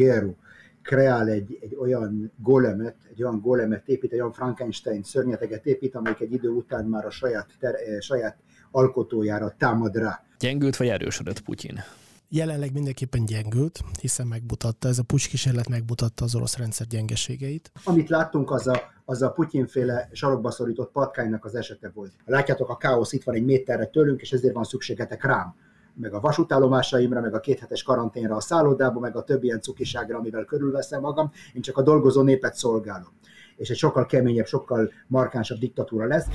Geru kreál egy, egy olyan golemet, egy olyan golemet épít, egy olyan Frankenstein szörnyeteget épít, amelyik egy idő után már a saját, ter, eh, saját alkotójára támad rá. Gyengült vagy erősödött Putyin? Jelenleg mindenképpen gyengült, hiszen megmutatta, ez a pucs kísérlet megmutatta az orosz rendszer gyengeségeit. Amit láttunk, az a, az a Putyinféle sarokba szorított patkánynak az esete volt. Látjátok, a káosz itt van egy méterre tőlünk, és ezért van szükségetek rám meg a vasútállomásaimra, meg a kéthetes karanténra a szállodába, meg a többi ilyen cukiságra, amivel körülveszem magam, én csak a dolgozó népet szolgálom. És egy sokkal keményebb, sokkal markánsabb diktatúra lesz.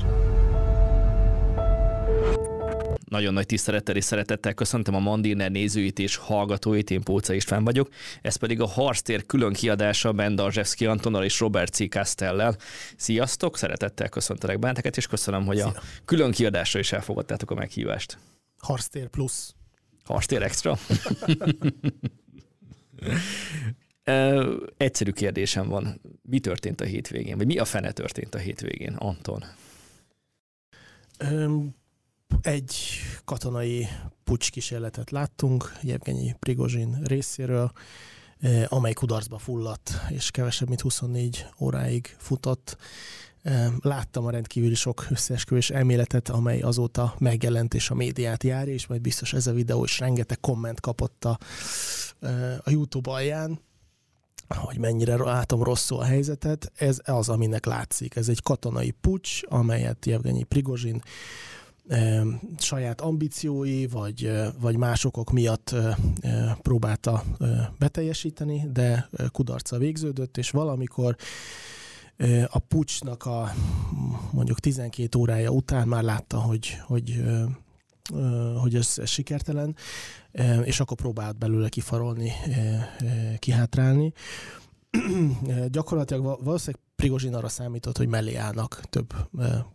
Nagyon nagy tisztelettel és szeretettel köszöntöm a Mandiner nézőit és hallgatóit, én Póca István vagyok. Ez pedig a Harctér külön kiadása Ben Darzsevszki Antonnal és Robert C. Castellel. Sziasztok, szeretettel köszöntelek benneteket, és köszönöm, hogy Szia. a külön kiadásra is elfogadtátok a meghívást. Harctér plusz. Harctér extra? Egyszerű kérdésem van. Mi történt a hétvégén? Vagy mi a fene történt a hétvégén, Anton? Egy katonai pucs kísérletet láttunk Jevgenyi Prigozsin részéről, amely kudarcba fulladt, és kevesebb, mint 24 óráig futott. Láttam a rendkívüli sok összeesküvés elméletet, amely azóta megjelent és a médiát járja, és majd biztos ez a videó is rengeteg komment kapott a, a YouTube alján, hogy mennyire látom rosszul a helyzetet. Ez az, aminek látszik. Ez egy katonai pucs, amelyet Jevgenyi Prigozsin saját ambíciói, vagy, vagy másokok miatt próbálta beteljesíteni, de kudarca végződött, és valamikor a pucsnak a mondjuk 12 órája után már látta, hogy, hogy hogy ez, ez sikertelen, és akkor próbált belőle kifarolni, kihátrálni. Gyakorlatilag valószínűleg Prigozsin arra számított, hogy mellé állnak több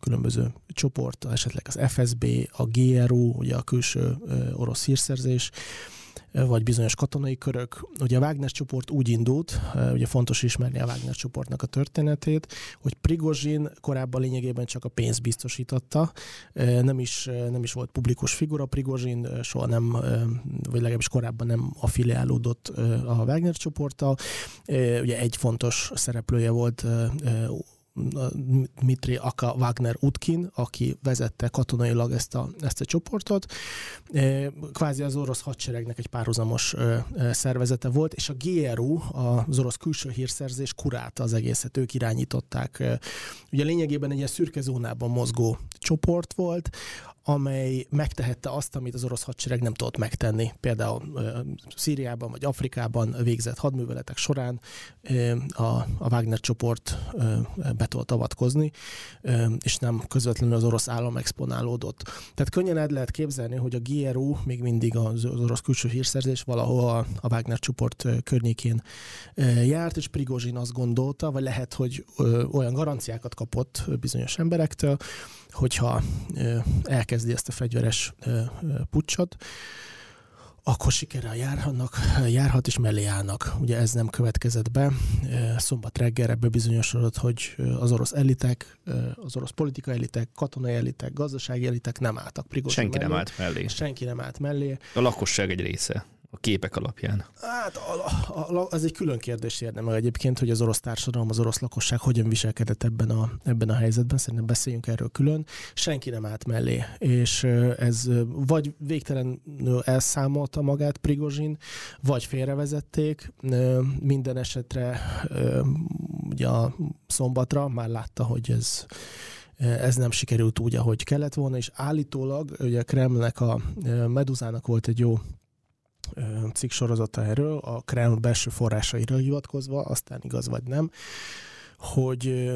különböző csoport, esetleg az FSB, a GRU, ugye a külső orosz hírszerzés, vagy bizonyos katonai körök. Ugye a Wagner csoport úgy indult, ugye fontos ismerni a Wagner csoportnak a történetét, hogy Prigozsin korábban lényegében csak a pénzt biztosította, nem is, nem is volt publikus figura Prigozsin, soha nem, vagy legalábbis korábban nem affiliálódott a Wagner csoporttal. Ugye egy fontos szereplője volt Dmitri Aka Wagner Utkin, aki vezette katonailag ezt a, ezt a csoportot. E, kvázi az orosz hadseregnek egy párhuzamos szervezete volt, és a GRU, az orosz külső hírszerzés kurálta az egészet, ők irányították. Ugye lényegében egy ilyen szürke zónában mozgó csoport volt, amely megtehette azt, amit az orosz hadsereg nem tudott megtenni. Például Szíriában vagy Afrikában végzett hadműveletek során a, Wagner csoport be tudott avatkozni, és nem közvetlenül az orosz állam exponálódott. Tehát könnyen el lehet képzelni, hogy a GRU még mindig az, az orosz külső hírszerzés valahol a Wagner csoport környékén járt, és Prigozsin azt gondolta, vagy lehet, hogy olyan garanciákat kapott bizonyos emberektől, hogyha elkezdi ezt a fegyveres pucsot, akkor sikerrel járhatnak, járhat és mellé állnak. Ugye ez nem következett be. Szombat reggel ebből bizonyosodott, hogy az orosz elitek, az orosz politikai elitek, katonai elitek, gazdasági elitek nem álltak Prigozsin Senki mellé. nem állt mellé. Senki nem állt mellé. A lakosság egy része a képek alapján? Hát az egy külön kérdés meg egyébként, hogy az orosz társadalom, az orosz lakosság hogyan viselkedett ebben a, ebben a helyzetben. Szerintem beszéljünk erről külön. Senki nem állt mellé, és ez vagy végtelenül elszámolta magát Prigozsin, vagy félrevezették. Minden esetre ugye a szombatra már látta, hogy ez ez nem sikerült úgy, ahogy kellett volna, és állítólag ugye Kremlnek a Meduzának volt egy jó cikk sorozata erről, a Kreml belső forrásaira hivatkozva, aztán igaz vagy nem, hogy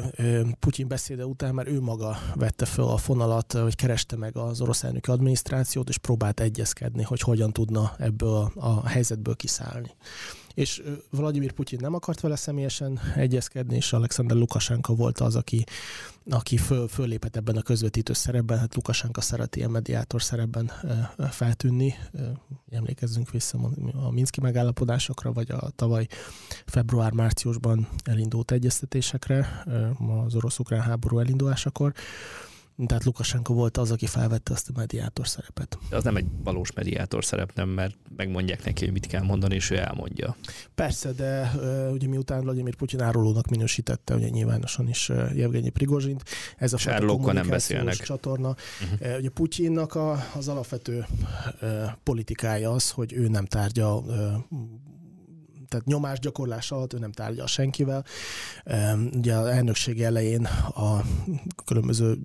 Putyin beszéde után már ő maga vette fel a fonalat, vagy kereste meg az orosz elnöki adminisztrációt, és próbált egyezkedni, hogy hogyan tudna ebből a helyzetből kiszállni és Vladimir Putyin nem akart vele személyesen egyezkedni, és Alexander Lukasenka volt az, aki, aki föl, föllépett ebben a közvetítő szerepben. Hát Lukasenka szereti ilyen mediátor szerepben feltűnni. Emlékezzünk vissza a Minszki megállapodásokra, vagy a tavaly február-márciusban elindult egyeztetésekre az orosz-ukrán háború elindulásakor Tehát Lukasenko volt az, aki felvette azt a mediátor szerepet. Az nem egy valós mediátor szerep, nem, mert megmondják neki, hogy mit kell mondani, és ő elmondja. Persze, de ugye miután Vladimir Putyin árulónak minősítette, ugye nyilvánosan is Jevgenyi Prigozsint, ez a Sárlókkal nem beszélnek. csatorna. Uh-huh. Uh, ugye Putyinnak a, az alapvető politikája az, hogy ő nem tárgya uh, tehát nyomásgyakorlás alatt ő nem tárgyal senkivel. Ugye az elnökség elején a különböző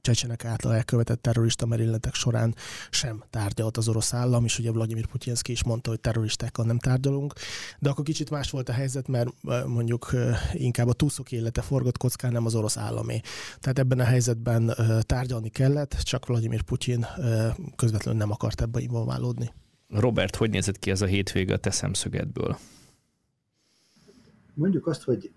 csecsenek által elkövetett terrorista merilletek során sem tárgyalt az orosz állam, és ugye Vladimir Putyinski is mondta, hogy terroristákkal nem tárgyalunk, de akkor kicsit más volt a helyzet, mert mondjuk inkább a túszok élete forgott kockán, nem az orosz államé. Tehát ebben a helyzetben tárgyalni kellett, csak Vladimir Putyin közvetlenül nem akart ebbe involválódni. Robert, hogy nézett ki ez a hétvége a te szemszögedből? Mondjuk azt, hogy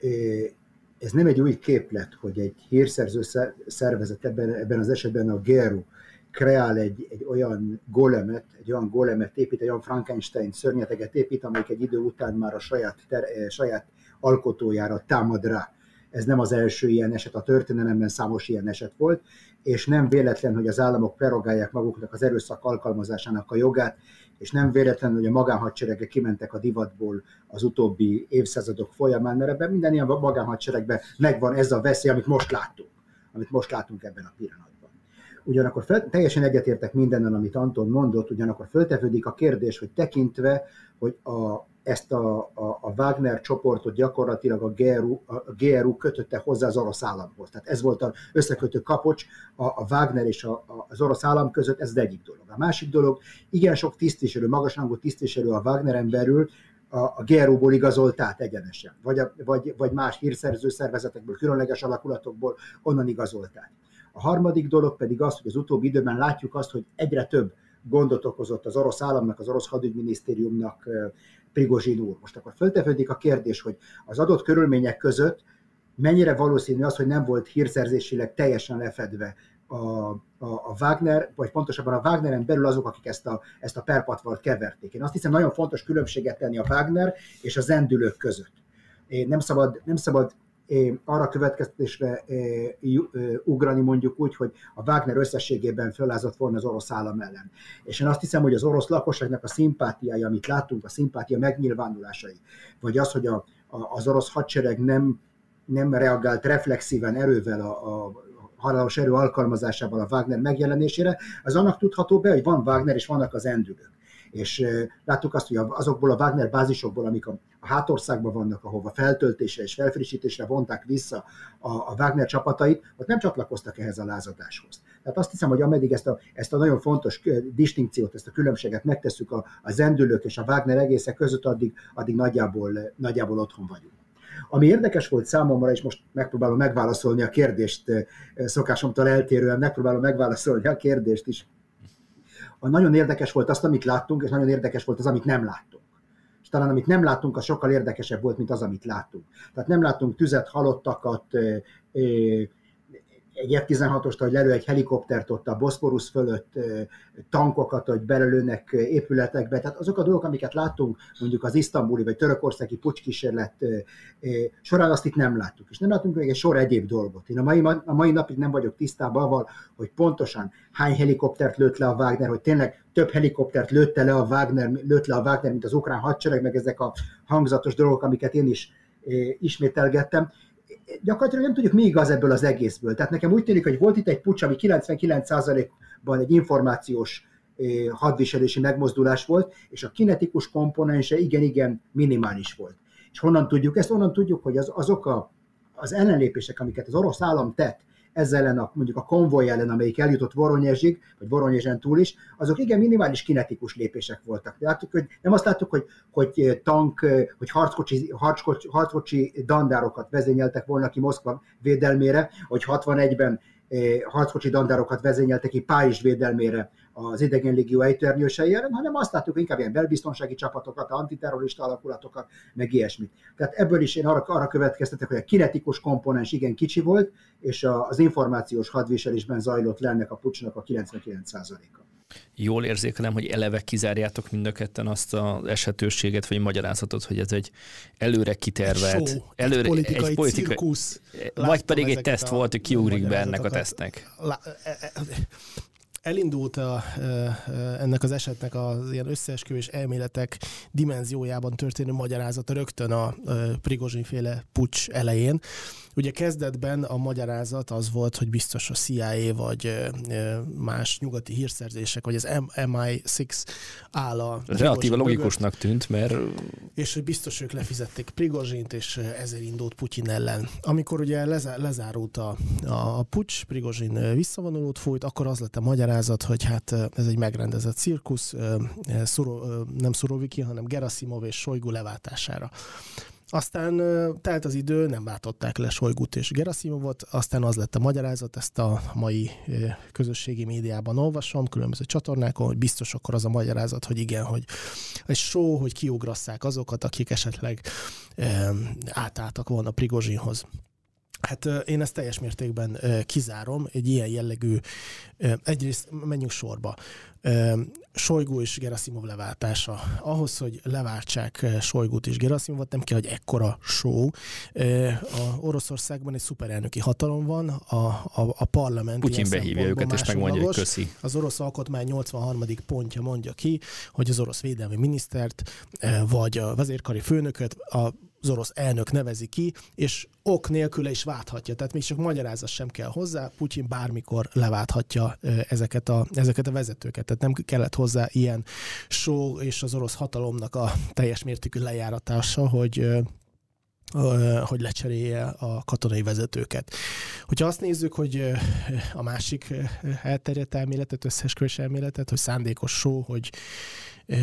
ez nem egy új képlet, hogy egy hírszerző szervezet, ebben, ebben az esetben a GERU, kreál egy, egy olyan golemet, egy olyan golemet épít, egy olyan Frankenstein szörnyeteget épít, amelyik egy idő után már a saját, ter, saját alkotójára támad rá. Ez nem az első ilyen eset, a történelemben számos ilyen eset volt, és nem véletlen, hogy az államok prerogálják maguknak az erőszak alkalmazásának a jogát, és nem véletlenül, hogy a magánhadseregek kimentek a divatból az utóbbi évszázadok folyamán, mert ebben minden ilyen magánhadseregben megvan ez a veszély, amit most láttunk, amit most látunk ebben a pillanatban. Ugyanakkor fel, teljesen egyetértek mindennel, amit Anton mondott, ugyanakkor föltevődik a kérdés, hogy tekintve, hogy a ezt a, a, a Wagner csoportot gyakorlatilag a GRU, a GRU kötötte hozzá az orosz államhoz. Tehát ez volt az összekötő kapocs a, a Wagner és a, a, az orosz állam között, ez az egyik dolog. A másik dolog, igen sok tisztviselő, magasrangú tisztviselő a Wagneren belül a, a GRU-ból igazolt át egyenesen, vagy, a, vagy, vagy más hírszerző szervezetekből, különleges alakulatokból onnan igazolt át. A harmadik dolog pedig az, hogy az utóbbi időben látjuk azt, hogy egyre több gondot okozott az orosz államnak, az orosz hadügyminisztériumnak Prigozsin úr. Most akkor föltevődik a kérdés, hogy az adott körülmények között mennyire valószínű az, hogy nem volt hírszerzésileg teljesen lefedve a, a, a Wagner, vagy pontosabban a Wagneren belül azok, akik ezt a, ezt a perpatvalt keverték. Én azt hiszem, nagyon fontos különbséget tenni a Wagner és a zendülők között. Én nem szabad, nem szabad arra következtetésre ugrani mondjuk úgy, hogy a Wagner összességében fölázott volna az orosz állam ellen. És én azt hiszem, hogy az orosz lakosságnak a szimpátiája, amit láttunk, a szimpátia megnyilvánulásai, vagy az, hogy a, a, az orosz hadsereg nem, nem reagált reflexíven erővel a, a halálos erő alkalmazásával a Wagner megjelenésére, az annak tudható be, hogy van Wagner és vannak az endülők és láttuk azt, hogy azokból a Wagner bázisokból, amik a hátországban vannak, ahova feltöltésre és felfrissítésre vonták vissza a, a Wagner csapatait, ott nem csatlakoztak ehhez a lázadáshoz. Tehát azt hiszem, hogy ameddig ezt a, ezt a nagyon fontos distinkciót, ezt a különbséget megtesszük a, a zendülők és a Wagner egészek között, addig, addig nagyjából, nagyjából otthon vagyunk. Ami érdekes volt számomra, és most megpróbálom megválaszolni a kérdést, szokásomtól eltérően megpróbálom megválaszolni a kérdést is, nagyon érdekes volt azt, amit láttunk, és nagyon érdekes volt az, amit nem láttunk. És talán amit nem láttunk, az sokkal érdekesebb volt, mint az, amit láttunk. Tehát nem láttunk tüzet, halottakat, egy F-16-ost, hogy lelő egy helikoptert ott a Boszporusz fölött, tankokat, hogy belelőnek épületekbe. Tehát azok a dolgok, amiket láttunk mondjuk az isztambuli vagy törökországi pucskísérlet során, azt itt nem láttuk. És nem láttunk még egy sor egyéb dolgot. Én a mai, a mai napig nem vagyok tisztában avval, hogy pontosan hány helikoptert lőtt le a Wagner, hogy tényleg több helikoptert lőtte le a Wagner, lőtt le a Wagner, mint az ukrán hadsereg, meg ezek a hangzatos dolgok, amiket én is ismételgettem gyakorlatilag nem tudjuk mi igaz ebből az egészből. Tehát nekem úgy tűnik, hogy volt itt egy pucs, ami 99%-ban egy információs eh, hadviselési megmozdulás volt, és a kinetikus komponense igen-igen minimális volt. És honnan tudjuk ezt? Onnan tudjuk, hogy az, azok a, az ellenlépések, amiket az orosz állam tett, ezzel ellen a, mondjuk a konvoj ellen, amelyik eljutott Voronyezsig, vagy Voronyezsen túl is, azok igen minimális kinetikus lépések voltak. Láttuk, hogy nem azt láttuk, hogy, hogy tank, hogy harckocsi, harckocsi, harckocsi dandárokat vezényeltek volna ki Moszkva védelmére, hogy 61-ben harckocsi dandárokat vezényeltek ki Párizs védelmére az idegen légió ejtörnyősei ellen, hanem azt láttuk inkább ilyen belbiztonsági csapatokat, antiterrorista alakulatokat, meg ilyesmit. Tehát ebből is én arra, arra következtetek, hogy a kinetikus komponens igen kicsi volt, és az információs hadviselésben zajlott le ennek a pucsnak a 99%-a. Jól érzékelem, hogy eleve kizárjátok mind a ketten azt az esetőséget, vagy magyarázatot, hogy ez egy előre kitervelt, egy show, előre, egy politikai, egy politikai cirkusz. Vagy pedig egy teszt volt, hogy kiugrik be ennek a tesztnek. La, e, e, elindult a, ennek az esetnek az ilyen összeesküvés elméletek dimenziójában történő magyarázata rögtön a Prigozsin féle pucs elején, Ugye kezdetben a magyarázat az volt, hogy biztos a CIA vagy más nyugati hírszerzések, vagy az MI6 áll a... Relatíve logikusnak tűnt, mert... És hogy biztos ők lefizették Prigozsint, és ezért indult Putyin ellen. Amikor ugye lezárult a, a pucs, Prigozsin visszavonulót fújt, akkor az lett a magyarázat, hogy hát ez egy megrendezett cirkusz, nem Szuroviki, hanem Gerasimov és Sojgu leváltására. Aztán telt az idő, nem váltották le Sojgut és Gerasimovot, aztán az lett a magyarázat, ezt a mai közösségi médiában olvasom, különböző csatornákon, hogy biztos akkor az a magyarázat, hogy igen, hogy egy show, hogy kiugrasszák azokat, akik esetleg átálltak volna Prigozsinhoz. Hát én ezt teljes mértékben kizárom, egy ilyen jellegű, egyrészt menjünk sorba. Sojgu és Gerasimov leváltása. Ahhoz, hogy leváltsák Sojgut és Gerasimovot, nem kell, hogy ekkora show. A Oroszországban egy szuperelnöki hatalom van, a, a, a parlament Putyin behívja őket, és megmondja, hogy köszi. Az orosz alkotmány 83. pontja mondja ki, hogy az orosz védelmi minisztert, vagy a vezérkari főnököt a az orosz elnök nevezi ki, és ok nélküle is válthatja. Tehát még csak magyarázat sem kell hozzá, Putyin bármikor leválthatja ezeket a, ezeket a vezetőket. Tehát nem kellett hozzá ilyen show és az orosz hatalomnak a teljes mértékű lejáratása, hogy hogy lecserélje a katonai vezetőket. Hogyha azt nézzük, hogy a másik elterjedt elméletet, összesküvés elméletet, hogy szándékos só, hogy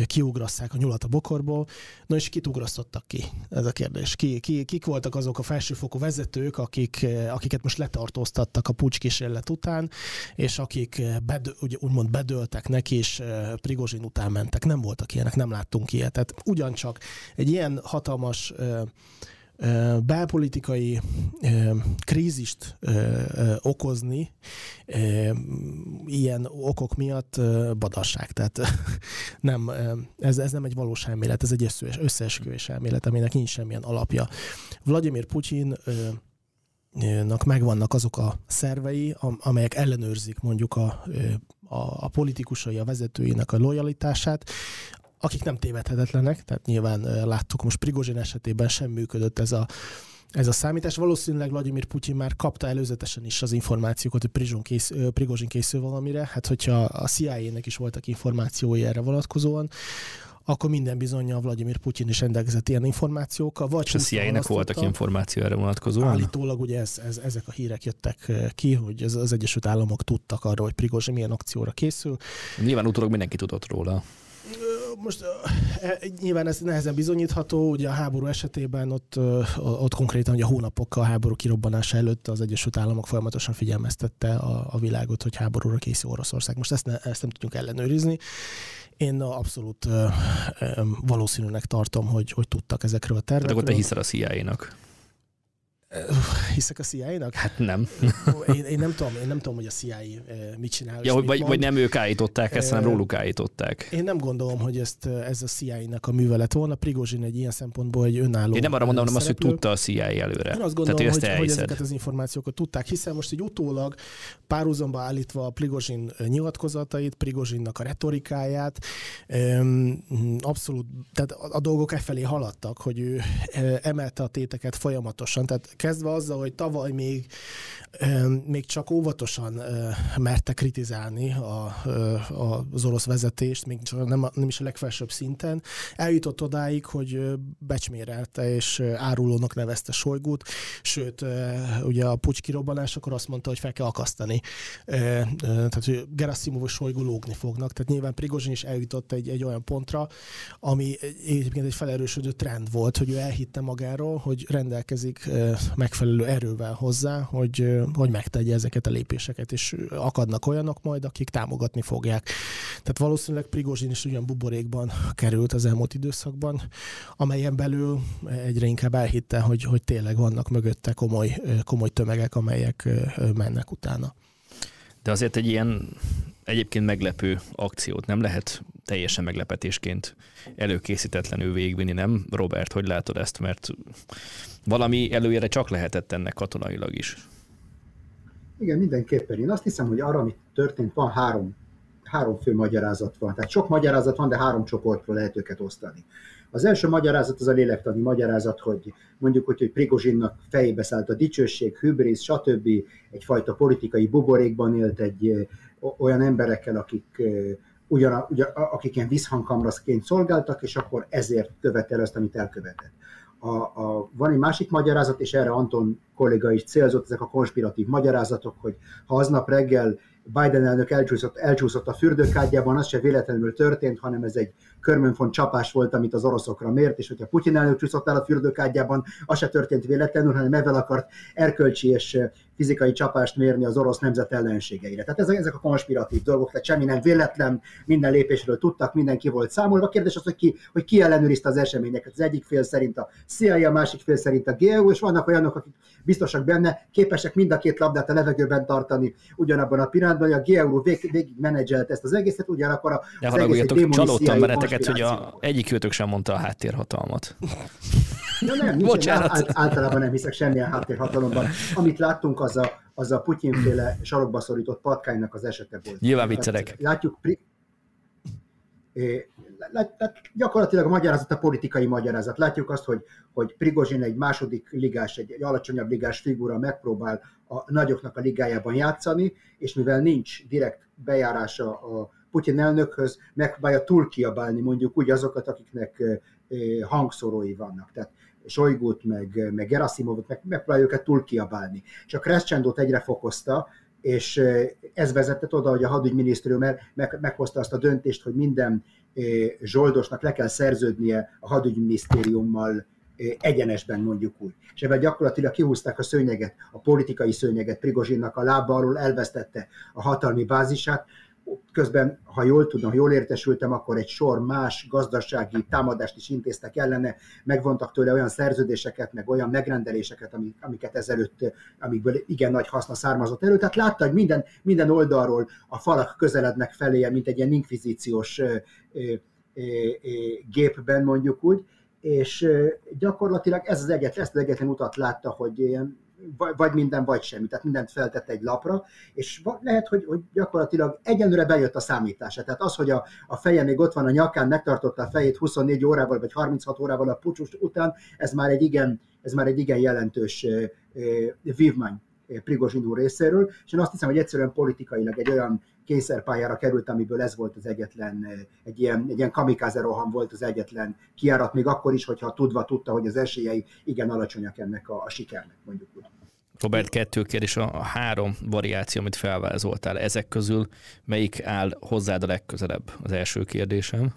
kiugrasszák a nyulat a bokorból. Na és kit ugrasztottak ki? Ez a kérdés. Ki, ki, kik voltak azok a felsőfokú vezetők, akik, akiket most letartóztattak a pucskísérlet után, és akik bedő, ugye, úgymond bedöltek neki, és Prigozsin után mentek. Nem voltak ilyenek, nem láttunk ilyet. Tehát ugyancsak egy ilyen hatalmas belpolitikai krízist okozni ilyen okok miatt badasság. Tehát nem, ez, ez nem egy valós elmélet, ez egy összeesküvés elmélet, aminek nincs semmilyen alapja. Vladimir Putyin nak megvannak azok a szervei, amelyek ellenőrzik mondjuk a, a, a politikusai, a vezetőinek a lojalitását, akik nem tévedhetetlenek, tehát nyilván láttuk most Prigozsin esetében sem működött ez a ez a számítás. Valószínűleg Vladimir Putyin már kapta előzetesen is az információkat, hogy Prigozsin készül valamire. Hát, hogyha a CIA-nek is voltak információi erre vonatkozóan, akkor minden bizonyja Vladimir Putyin is rendelkezett ilyen információkkal. Vagy és a CIA-nek voltak információ erre vonatkozóan? Állítólag ugye ez, ez, ezek a hírek jöttek ki, hogy az, az Egyesült Államok tudtak arról, hogy Prigozsin milyen akcióra készül. Nyilván utólag mindenki tudott róla most e, nyilván ez nehezen bizonyítható, ugye a háború esetében ott, ott konkrétan ugye a hónapokkal a háború kirobbanása előtt az Egyesült Államok folyamatosan figyelmeztette a, a világot, hogy háborúra készül Oroszország. Most ezt, ne, ezt nem tudjuk ellenőrizni. Én abszolút valószínűnek tartom, hogy, hogy tudtak ezekről a tervekről. De akkor te hiszel a CIA-nak? Hiszek a CIA-nak? Hát nem. Én, én, nem tudom, én nem tudom, hogy a CIA mit csinál. Ja, vagy, vagy nem ők állították ezt, hanem róluk állították. Én nem gondolom, hogy ezt, ez a CIA-nak a művelet volna. Prigozsin egy ilyen szempontból egy önálló Én nem arra mondom, hanem azt, hogy tudta a CIA előre. Én azt gondolom, Tehát, hogy, hogy ezeket az információkat tudták, hiszen most egy utólag párhuzamba állítva a Prigozsin nyilatkozatait, Prigozsinnak a retorikáját, abszolút, tehát a, a dolgok e felé haladtak, hogy ő emelte a téteket folyamatosan. Tehát kezdve azzal, hogy tavaly még, még csak óvatosan merte kritizálni a, a, az orosz vezetést, még csak nem, nem is a legfelsőbb szinten, eljutott odáig, hogy becsmérelte és árulónak nevezte Sojgut, sőt, ugye a pucs kirobbanásakor azt mondta, hogy fel kell akasztani. Tehát, hogy Gerasimov és Sojgu lógni fognak. Tehát nyilván Prigozsin is eljutott egy, egy olyan pontra, ami egyébként egy felerősödő trend volt, hogy ő elhitte magáról, hogy rendelkezik megfelelő erővel hozzá, hogy, hogy megtegye ezeket a lépéseket, és akadnak olyanok majd, akik támogatni fogják. Tehát valószínűleg Prigozsin is ugyan buborékban került az elmúlt időszakban, amelyen belül egyre inkább elhitte, hogy, hogy tényleg vannak mögötte komoly, komoly tömegek, amelyek mennek utána. De azért egy ilyen egyébként meglepő akciót nem lehet teljesen meglepetésként előkészítetlenül végvinni, nem? Robert, hogy látod ezt? Mert valami előjére csak lehetett ennek katonailag is. Igen, mindenképpen. Én azt hiszem, hogy arra, amit történt, van három, három fő magyarázat van. Tehát sok magyarázat van, de három csoportra lehet őket osztani. Az első magyarázat az a lélektani magyarázat, hogy mondjuk, hogy, hogy Prigozsinnak fejébe szállt a dicsőség, hübrisz, stb. egyfajta politikai buborékban élt egy olyan emberekkel, akik ugyan, ugyan, akik ilyen visszhangkamraszként szolgáltak, és akkor ezért követel azt, amit elkövetett. A, a, van egy másik magyarázat, és erre Anton kolléga is célzott, ezek a konspiratív magyarázatok, hogy ha aznap reggel Biden elnök elcsúszott, elcsúszott a fürdőkádjában, az se véletlenül történt, hanem ez egy körmönfont csapás volt, amit az oroszokra mért, és hogyha Putyin elnök csúszott el a fürdőkádjában, az se történt véletlenül, hanem ezzel akart erkölcsi és fizikai csapást mérni az orosz nemzet ellenségeire. Tehát ezek, ezek a konspiratív dolgok, tehát semmi nem véletlen, minden lépésről tudtak, mindenki volt számolva. A kérdés az, hogy ki, hogy ki ellenőrizte az eseményeket. Az egyik fél szerint a CIA, a másik fél szerint a GEU, és vannak olyanok, akik biztosak benne, képesek mind a két labdát a levegőben tartani ugyanabban a pillanatban, hogy a GEU végig, végig menedzselt ezt az egészet, ugyanakkor a De haragudjatok, csalódtam benneteket, hogy a egyik őtök sem mondta a háttérhatalmat. Ja, nem, Bocsánat. Át, általában nem hiszek semmilyen háttérhatalomban. Amit láttunk, az a, az a Putyinféle sarokba szorított patkánynak az esete volt. Nyilván viccelek. Látjuk, lát, lát, gyakorlatilag a magyarázat a politikai magyarázat. Látjuk azt, hogy, hogy Prigozsin egy második ligás, egy, egy alacsonyabb ligás figura megpróbál a nagyoknak a ligájában játszani, és mivel nincs direkt bejárása a Putyin elnökhöz, megpróbálja túlkiabálni mondjuk úgy azokat, akiknek hangszorói vannak. Tehát Sojgut, meg, meg Gerasimovot, meg megpróbálja őket túlkiabálni. És a crescendo egyre fokozta, és ez vezetett oda, hogy a hadügyminisztérium meg, meghozta azt a döntést, hogy minden zsoldosnak le kell szerződnie a hadügyminisztériummal egyenesben mondjuk úgy. És ebben gyakorlatilag kihúzták a szőnyeget, a politikai szőnyeget, Prigozsinnak a lába alól elvesztette a hatalmi bázisát, közben, ha jól tudom, ha jól értesültem, akkor egy sor más gazdasági támadást is intéztek ellene, megvontak tőle olyan szerződéseket, meg olyan megrendeléseket, amiket ezelőtt, amikből igen nagy haszna származott elő. Tehát látta, hogy minden, minden oldalról a falak közelednek feléje, mint egy ilyen inkvizíciós gépben mondjuk úgy, és gyakorlatilag ez az egyet, ezt az egyetlen utat látta, hogy ilyen vagy minden, vagy semmi, tehát mindent feltett egy lapra, és lehet, hogy, hogy gyakorlatilag egyenlőre bejött a számítása. Tehát az, hogy a, a feje még ott van a nyakán, megtartotta a fejét 24 órával, vagy 36 órával a pucsus után, ez már egy igen, ez már egy igen jelentős vívmány Prigozsin úr részéről, és én azt hiszem, hogy egyszerűen politikailag egy olyan kényszerpályára került, amiből ez volt az egyetlen, egy ilyen, egy ilyen kamikáze roham volt az egyetlen kiárat, még akkor is, hogyha tudva tudta, hogy az esélyei igen alacsonyak ennek a, a sikernek, mondjuk úgy. Robert, kettő kérdés, a három variáció, amit felvázoltál, ezek közül melyik áll hozzád a legközelebb? Az első kérdésem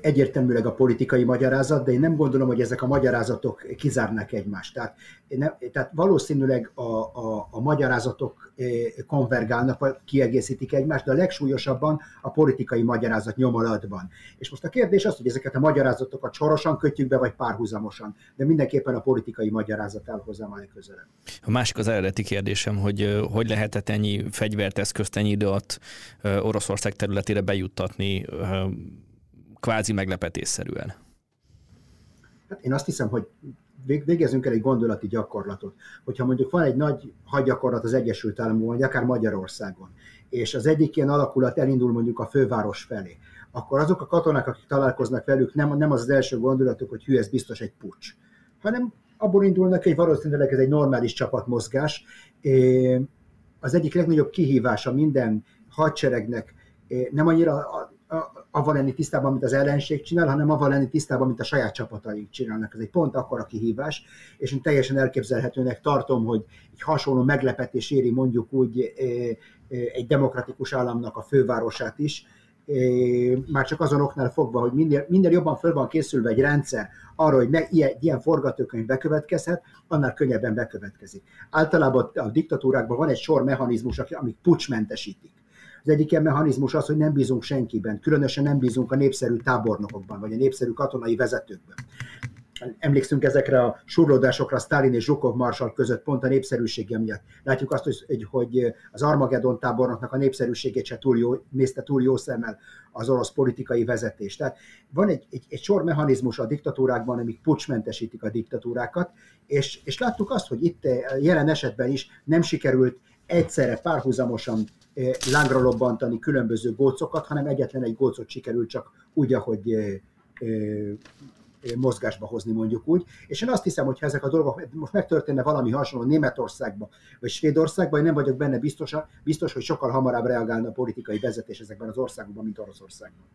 egyértelműleg a politikai magyarázat, de én nem gondolom, hogy ezek a magyarázatok kizárnak egymást. Tehát, nem, tehát valószínűleg a, a, a magyarázatok eh, konvergálnak, vagy kiegészítik egymást, de a legsúlyosabban a politikai magyarázat nyomalatban. És most a kérdés az, hogy ezeket a magyarázatokat sorosan kötjük be, vagy párhuzamosan, de mindenképpen a politikai magyarázat áll hozzám a legközelebb. A másik az eredeti kérdésem, hogy eh, hogy lehetett ennyi fegyvert, eszközt ennyi idő alatt eh, Oroszország területére bejuttatni kvázi meglepetésszerűen? Hát én azt hiszem, hogy végezzünk el egy gondolati gyakorlatot. Hogyha mondjuk van egy nagy hadgyakorlat az Egyesült Államokban, vagy akár Magyarországon, és az egyik ilyen alakulat elindul mondjuk a főváros felé, akkor azok a katonák, akik találkoznak velük, nem, nem az az első gondolatuk, hogy hű, ez biztos egy pucs, hanem abból indulnak, hogy valószínűleg ez egy normális csapatmozgás. Az egyik legnagyobb kihívása minden hadseregnek nem annyira avval lenni tisztában, mint az ellenség csinál, hanem avval lenni tisztában, mint a saját csapataik csinálnak. Ez egy pont akkora kihívás, és én teljesen elképzelhetőnek tartom, hogy egy hasonló meglepetés éri mondjuk úgy egy demokratikus államnak a fővárosát is, már csak azon oknál fogva, hogy minél, minél jobban föl van készülve egy rendszer arra, hogy ne, ilyen, ilyen forgatókönyv bekövetkezhet, annál könnyebben bekövetkezik. Általában a diktatúrákban van egy sor mechanizmus, amik pucsmentesítik. Az egyik ilyen mechanizmus az, hogy nem bízunk senkiben, különösen nem bízunk a népszerű tábornokokban, vagy a népszerű katonai vezetőkben emlékszünk ezekre a surlódásokra Stalin és Zsukov marsal között pont a népszerűsége miatt. Látjuk azt, hogy, hogy az Armageddon tábornoknak a népszerűségét se túl jó, nézte túl jó szemmel az orosz politikai vezetés. Tehát van egy, egy, egy sor mechanizmus a diktatúrákban, amik pucsmentesítik a diktatúrákat, és, és láttuk azt, hogy itt eh, jelen esetben is nem sikerült egyszerre párhuzamosan eh, lángra lobbantani különböző gócokat, hanem egyetlen egy gócot sikerült csak úgy, ahogy eh, mozgásba hozni, mondjuk úgy. És én azt hiszem, hogy ha ezek a dolgok most megtörténne valami hasonló Németországban, vagy Svédországban, én nem vagyok benne biztos, biztos, hogy sokkal hamarabb reagálna a politikai vezetés ezekben az országokban, mint Oroszországban.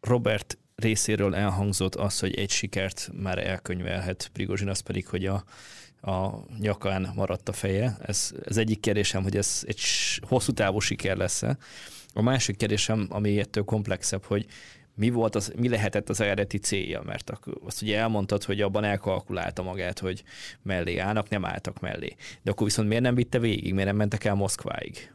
Robert részéről elhangzott az, hogy egy sikert már elkönyvelhet Prigozsin, az pedig, hogy a, a nyakán maradt a feje. Ez, ez egyik kérdésem, hogy ez egy hosszú távú siker lesz-e. A másik kérdésem, ami ettől komplexebb, hogy mi, volt az, mi lehetett az eredeti célja, mert azt ugye elmondtad, hogy abban elkalkulálta magát, hogy mellé állnak, nem álltak mellé. De akkor viszont miért nem vitte végig, miért nem mentek el Moszkváig?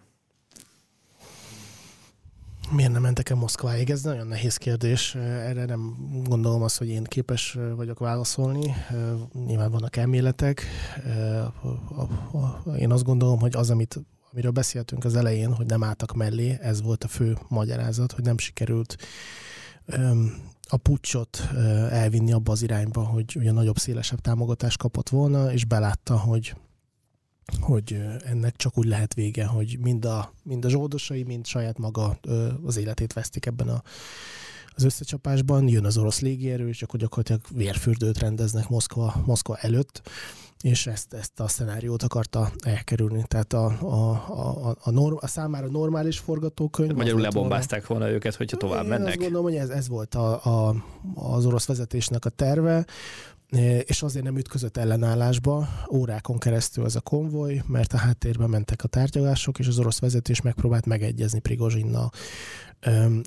Miért nem mentek el Moszkváig? Ez nagyon nehéz kérdés. Erre nem gondolom azt, hogy én képes vagyok válaszolni. Nyilván vannak elméletek. Én azt gondolom, hogy az, amit amiről beszéltünk az elején, hogy nem álltak mellé, ez volt a fő magyarázat, hogy nem sikerült a pucsot elvinni abba az irányba, hogy ugye nagyobb, szélesebb támogatást kapott volna, és belátta, hogy hogy ennek csak úgy lehet vége, hogy mind a, mind a zsoldosai, mind saját maga az életét vesztik ebben a, az összecsapásban. Jön az orosz légierő, és akkor gyakorlatilag vérfürdőt rendeznek Moszkva, Moszkva előtt és ezt, ezt a szenáriót akarta elkerülni. Tehát a, a, a, a, norm, a számára normális forgatókönyv... Magyarul lebombázták volna őket, hogyha tovább Én mennek. azt gondolom, hogy ez, ez volt a, a, az orosz vezetésnek a terve, és azért nem ütközött ellenállásba órákon keresztül ez a konvoj, mert a háttérben mentek a tárgyalások, és az orosz vezetés megpróbált megegyezni Prigozsinnal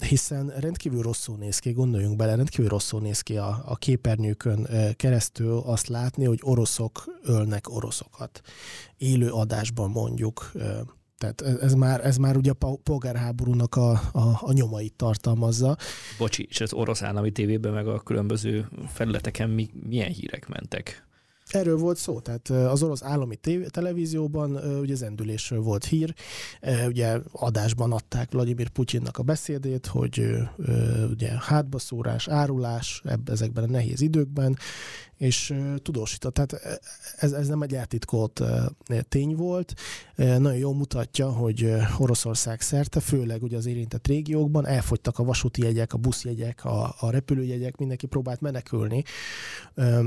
hiszen rendkívül rosszul néz ki, gondoljunk bele, rendkívül rosszul néz ki a, a képernyőkön keresztül azt látni, hogy oroszok ölnek oroszokat. Élő adásban mondjuk, tehát ez már, ez már ugye a polgárháborúnak a, a, a nyomait tartalmazza. Bocsi, és az orosz állami tévében meg a különböző felületeken mi, milyen hírek mentek? Erről volt szó, tehát az orosz állami tév- televízióban ugye zendülésről volt hír, ugye adásban adták Vladimir Putyinnak a beszédét, hogy ugye hátbaszúrás, árulás ezekben a nehéz időkben, és tudósított. Tehát ez, ez nem egy eltitkolt tény volt. Nagyon jól mutatja, hogy Oroszország szerte, főleg ugye az érintett régiókban elfogytak a vasúti jegyek, a buszjegyek, a, a repülőjegyek, mindenki próbált menekülni.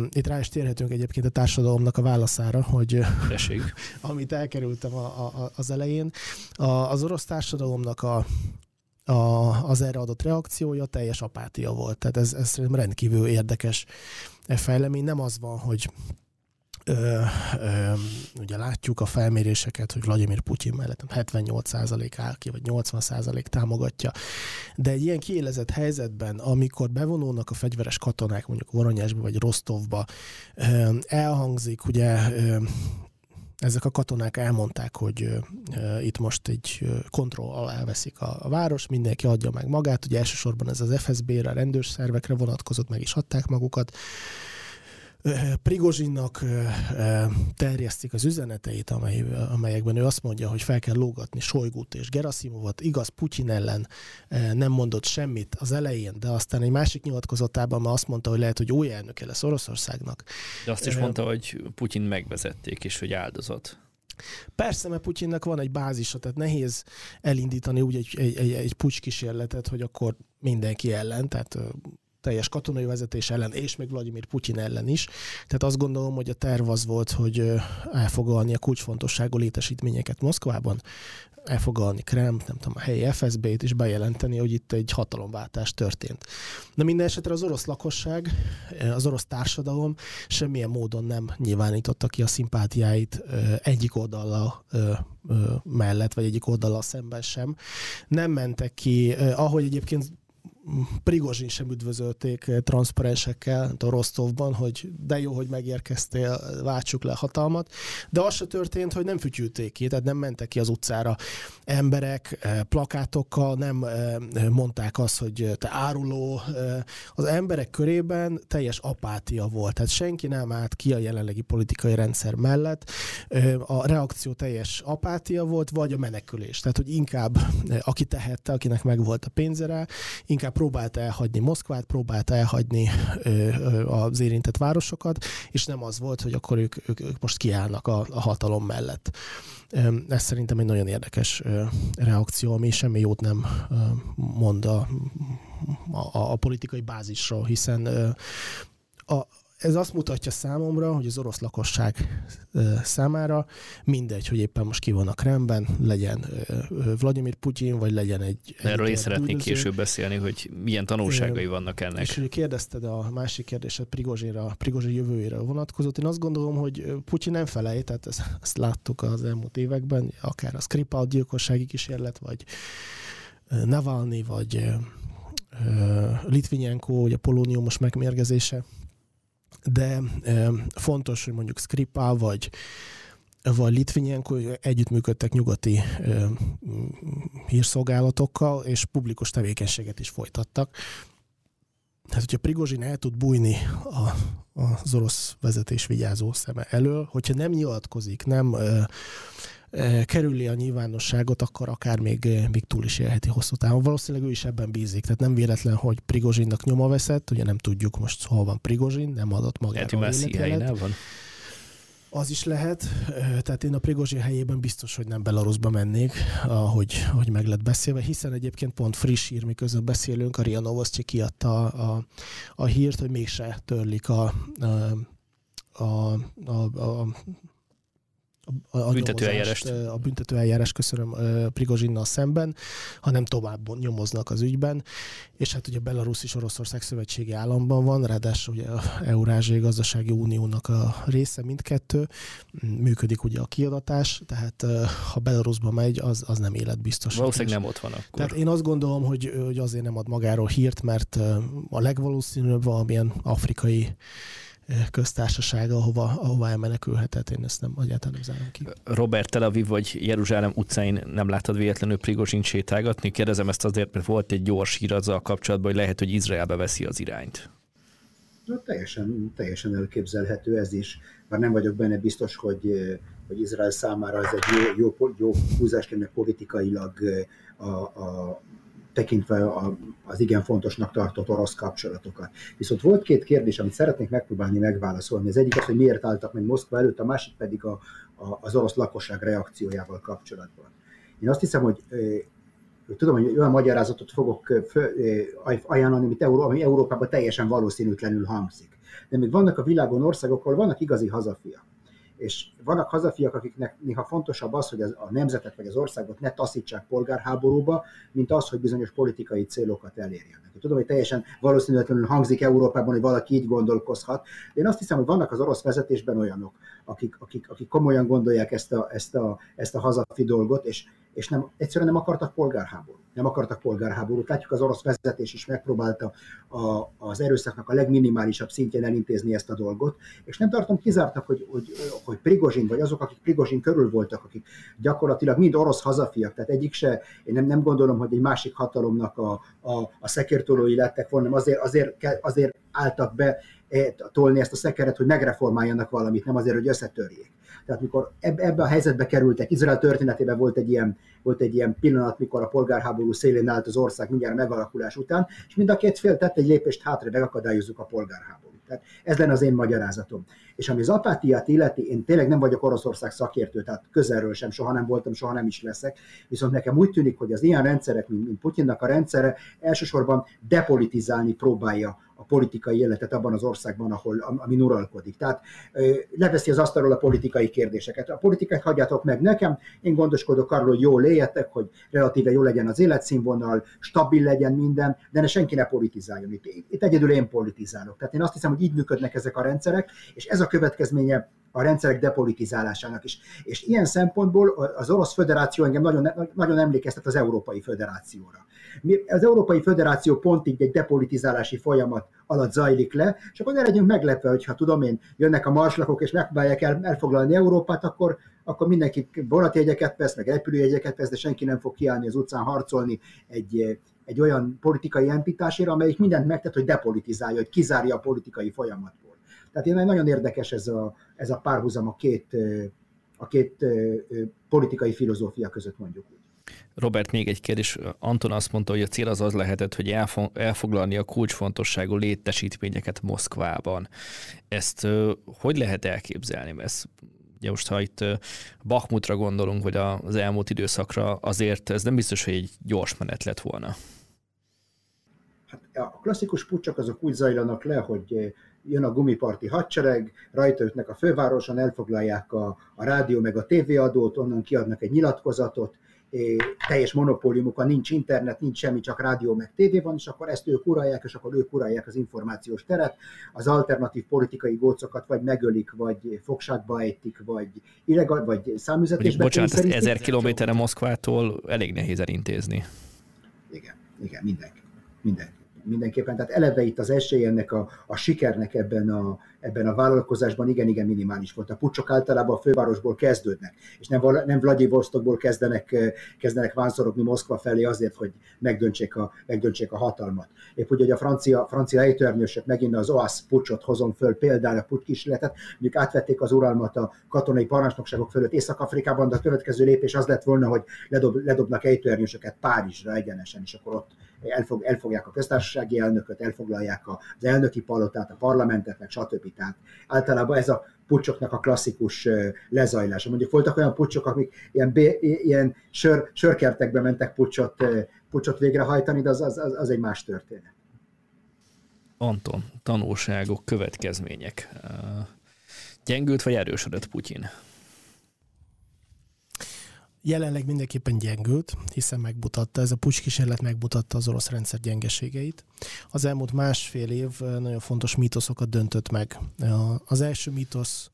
Itt rá is térhetünk egyébként a társadalomnak a válaszára, hogy Eség. amit elkerültem a, a, az elején. A, az orosz társadalomnak a a, az erre adott reakciója teljes apátia volt. Tehát ez, ez rendkívül érdekes fejlemény. Nem az van, hogy Ö, ö, ugye látjuk a felméréseket, hogy Vladimir Putyin mellett 78% áll ki, vagy 80% támogatja. De egy ilyen kiélezett helyzetben, amikor bevonulnak a fegyveres katonák mondjuk Voronyásba vagy Rostovba, ö, elhangzik ugye ezek a katonák elmondták, hogy itt most egy kontroll alá elveszik a, a város, mindenki adja meg magát, ugye elsősorban ez az FSB-re, a rendőrs szervekre vonatkozott, meg is adták magukat. Prigozsinnak terjesztik az üzeneteit, amely, amelyekben ő azt mondja, hogy fel kell lógatni Sojgut és Gerasimovot. Igaz, Putyin ellen nem mondott semmit az elején, de aztán egy másik nyilatkozatában már azt mondta, hogy lehet, hogy új elnöke lesz Oroszországnak. De azt is mondta, hogy Putyin megvezették, és hogy áldozat. Persze, mert Putyinnak van egy bázisa, tehát nehéz elindítani úgy egy, egy, egy, egy pucs kísérletet, hogy akkor mindenki ellen, tehát teljes katonai vezetés ellen, és még Vladimir Putyin ellen is. Tehát azt gondolom, hogy a terv az volt, hogy elfogalni a kulcsfontosságú létesítményeket Moszkvában, elfogalni Krem, nem tudom, a helyi FSB-t, és bejelenteni, hogy itt egy hatalomváltás történt. De minden esetre az orosz lakosság, az orosz társadalom semmilyen módon nem nyilvánította ki a szimpátiáit egyik oldallal mellett, vagy egyik oldallal szemben sem. Nem mentek ki, ahogy egyébként Prigozsin sem üdvözölték eh, transzparensekkel a Rostovban, hogy de jó, hogy megérkeztél, váltsuk le hatalmat, de az se történt, hogy nem fütyülték ki, tehát nem mentek ki az utcára emberek eh, plakátokkal, nem eh, mondták azt, hogy te áruló. Az emberek körében teljes apátia volt, tehát senki nem állt ki a jelenlegi politikai rendszer mellett. A reakció teljes apátia volt, vagy a menekülés. Tehát, hogy inkább aki tehette, akinek megvolt a pénze rá, inkább próbálta elhagyni Moszkvát, próbálta elhagyni az érintett városokat, és nem az volt, hogy akkor ők, ők, ők most kiállnak a, a hatalom mellett. Ez szerintem egy nagyon érdekes reakció, ami semmi jót nem mond a, a, a politikai bázisról, hiszen a, ez azt mutatja számomra, hogy az orosz lakosság számára mindegy, hogy éppen most ki van a Kremben, legyen Vladimir Putyin, vagy legyen egy... Erről én szeretnék bűnöző. később beszélni, hogy milyen tanulságai vannak ennek. És hogy kérdezted a másik kérdéset Prigozsira, Prigozsi jövőjére vonatkozott, én azt gondolom, hogy Putyin nem felej, tehát ezt, ezt láttuk az elmúlt években, akár a Skripal gyilkossági kísérlet, vagy Navalny, vagy Litvinenko, vagy a polóniumos megmérgezése, de fontos, hogy mondjuk Skripal vagy vagy Litvinenko együttműködtek nyugati ö, hírszolgálatokkal, és publikus tevékenységet is folytattak. Tehát, hogyha Prigozsin el tud bújni a, az orosz vezetés vigyázó szeme elől, hogyha nem nyilatkozik, nem ö, kerüli a nyilvánosságot, akkor akár még, még túl is élheti hosszú távon. Valószínűleg ő is ebben bízik. Tehát nem véletlen, hogy Prigozsinnak nyoma veszett, ugye nem tudjuk most hol van Prigozsin, nem adott magára a van. Az is lehet, tehát én a Prigozsin helyében biztos, hogy nem Belarusba mennék, ahogy, ahogy meg lett beszélve, hiszen egyébként pont friss hír, miközben beszélünk, a Ria Novosti kiadta a, a, a hírt, hogy mégse törlik a, a, a, a, a a, a büntetőeljárást. A büntetőeljárás, köszönöm, Prigozsinnal szemben, hanem tovább nyomoznak az ügyben. És hát ugye Belarus és Oroszország szövetségi államban van, ráadásul ugye a Eurázsiai Gazdasági Uniónak a része mindkettő, működik ugye a kiadatás, tehát ha Belarusba megy, az, az nem életbiztos. Valószínűleg nem ott van akkor. Tehát én azt gondolom, hogy, hogy azért nem ad magáról hírt, mert a legvalószínűbb valamilyen afrikai köztársasága, ahova, ahova elmenekülhetett. Én ezt nem, egyáltalán nem zárom ki. Robert Tel Aviv vagy Jeruzsálem utcáin nem láttad véletlenül Prigozsin sétálgatni? Kérdezem ezt azért, mert volt egy gyors hír azzal kapcsolatban, hogy lehet, hogy Izraelbe veszi az irányt. Na, teljesen, teljesen elképzelhető ez is. Már nem vagyok benne biztos, hogy, hogy Izrael számára ez egy jó, jó, jó húzás lenne politikailag a, a, tekintve az igen fontosnak tartott orosz kapcsolatokat. Viszont volt két kérdés, amit szeretnék megpróbálni megválaszolni. Az egyik az, hogy miért álltak meg Moszkva előtt, a másik pedig a, a, az orosz lakosság reakciójával kapcsolatban. Én azt hiszem, hogy tudom, hogy olyan magyarázatot fogok ajánlani, amit Euró, ami Európában teljesen valószínűtlenül hangzik. De még vannak a világon országok, ahol vannak igazi hazafiak és vannak hazafiak, akiknek néha fontosabb az, hogy a nemzetet vagy az országot ne taszítsák polgárháborúba, mint az, hogy bizonyos politikai célokat elérjenek. Tudom, hogy teljesen valószínűtlenül hangzik Európában, hogy valaki így gondolkozhat, de én azt hiszem, hogy vannak az orosz vezetésben olyanok, akik, akik, akik komolyan gondolják ezt a, ezt a, ezt a hazafi dolgot, és, és nem, egyszerűen nem akartak polgárháborút. Nem akartak polgárháborút. Látjuk, az orosz vezetés is megpróbálta a, az erőszaknak a legminimálisabb szintjén elintézni ezt a dolgot, és nem tartom kizártak, hogy, hogy, hogy Prigozsin, vagy azok, akik Prigozsin körül voltak, akik gyakorlatilag mind orosz hazafiak, tehát egyik se, én nem, nem gondolom, hogy egy másik hatalomnak a, a, a szekértolói lettek volna, azért, azért, azért álltak be E, tolni ezt a szekeret, hogy megreformáljanak valamit, nem azért, hogy összetörjék. Tehát mikor ebbe a helyzetbe kerültek, Izrael történetében volt egy ilyen, volt egy ilyen pillanat, mikor a polgárháború szélén állt az ország mindjárt megalakulás után, és mind a két fél tett egy lépést hátra, megakadályozzuk a polgárháborút. Tehát ez lenne az én magyarázatom. És ami az apátiát illeti, én tényleg nem vagyok Oroszország szakértő, tehát közelről sem, soha nem voltam, soha nem is leszek, viszont nekem úgy tűnik, hogy az ilyen rendszerek, mint, mint Putyinnak a rendszere, elsősorban depolitizálni próbálja a politikai életet abban az országban, ahol, ami uralkodik. Tehát leveszi az asztalról a politikai kérdéseket. A politikát hagyjátok meg nekem, én gondoskodok arról, hogy jól éljetek, hogy relatíve jó legyen az életszínvonal, stabil legyen minden, de ne senki ne politizáljon. Itt, itt egyedül én politizálok. Tehát én azt hiszem, hogy így működnek ezek a rendszerek, és ez a következménye a rendszerek depolitizálásának is. És ilyen szempontból az Orosz Föderáció engem nagyon, nagyon emlékeztet az Európai Föderációra. Az Európai Föderáció pontig egy depolitizálási folyamat alatt zajlik le, és akkor ne legyünk meglepve, hogyha tudom én, jönnek a marslakok és megpróbálják el, elfoglalni Európát, akkor, akkor mindenki vonatjegyeket vesz, meg repülőjegyeket vesz, de senki nem fog kiállni az utcán harcolni egy, egy olyan politikai entitásért, amelyik mindent megtett, hogy depolitizálja, hogy kizárja a politikai folyamatból. Tehát én nagyon érdekes ez a, ez a párhuzam a két, a két politikai filozófia között mondjuk úgy. Robert, még egy kérdés. Anton azt mondta, hogy a cél az az lehetett, hogy elfoglalni a kulcsfontosságú létesítményeket Moszkvában. Ezt hogy lehet elképzelni? Ez ugye most, ha itt Bakmutra gondolunk, vagy az elmúlt időszakra, azért ez nem biztos, hogy egy gyors menet lett volna. Hát a klasszikus pucsok azok úgy zajlanak le, hogy jön a gumiparti hadsereg, rajta ütnek a fővároson, elfoglalják a, a rádió meg a tévéadót, onnan kiadnak egy nyilatkozatot, teljes monopóliumuk, nincs internet, nincs semmi, csak rádió meg tévé van, és akkor ezt ők uralják, és akkor ők uralják az információs teret, az alternatív politikai gócokat vagy megölik, vagy fogságba ejtik, vagy illegal, vagy számüzetésbe. Bocsánat, ezt ezer kilométerre Moszkvától elég nehéz elintézni. Igen, igen, mindenki. mindenki mindenképpen. Tehát eleve itt az esély ennek a, a sikernek ebben a, ebben a vállalkozásban igen-igen minimális volt. A pucsok általában a fővárosból kezdődnek, és nem, nem Vladivostokból kezdenek, kezdenek vánszorogni Moszkva felé azért, hogy megdöntsék a, megdöntsék a hatalmat. Épp úgy, hogy a francia, francia ejtőernyősök megint az OASZ pucsot hozom föl például a pucs kísérletet, mondjuk átvették az uralmat a katonai parancsnokságok fölött Észak-Afrikában, de a következő lépés az lett volna, hogy ledob, ledobnak ejtőernyősöket Párizsra egyenesen, és akkor ott elfog, elfogják a köztársasági elnököt, elfoglalják az elnöki palotát, a parlamentet, meg stb. Tehát általában ez a pucsoknak a klasszikus lezajlása. Mondjuk voltak olyan pucsok, amik ilyen, ilyen sör, sörkertekbe mentek pucsot, pucsot végrehajtani, de az, az, az egy más történet. Anton, tanulságok, következmények. Gyengült vagy erősödött Putyin? Jelenleg mindenképpen gyengült, hiszen megmutatta, ez a pucs kísérlet megmutatta az orosz rendszer gyengeségeit. Az elmúlt másfél év nagyon fontos mítoszokat döntött meg. Az első mítosz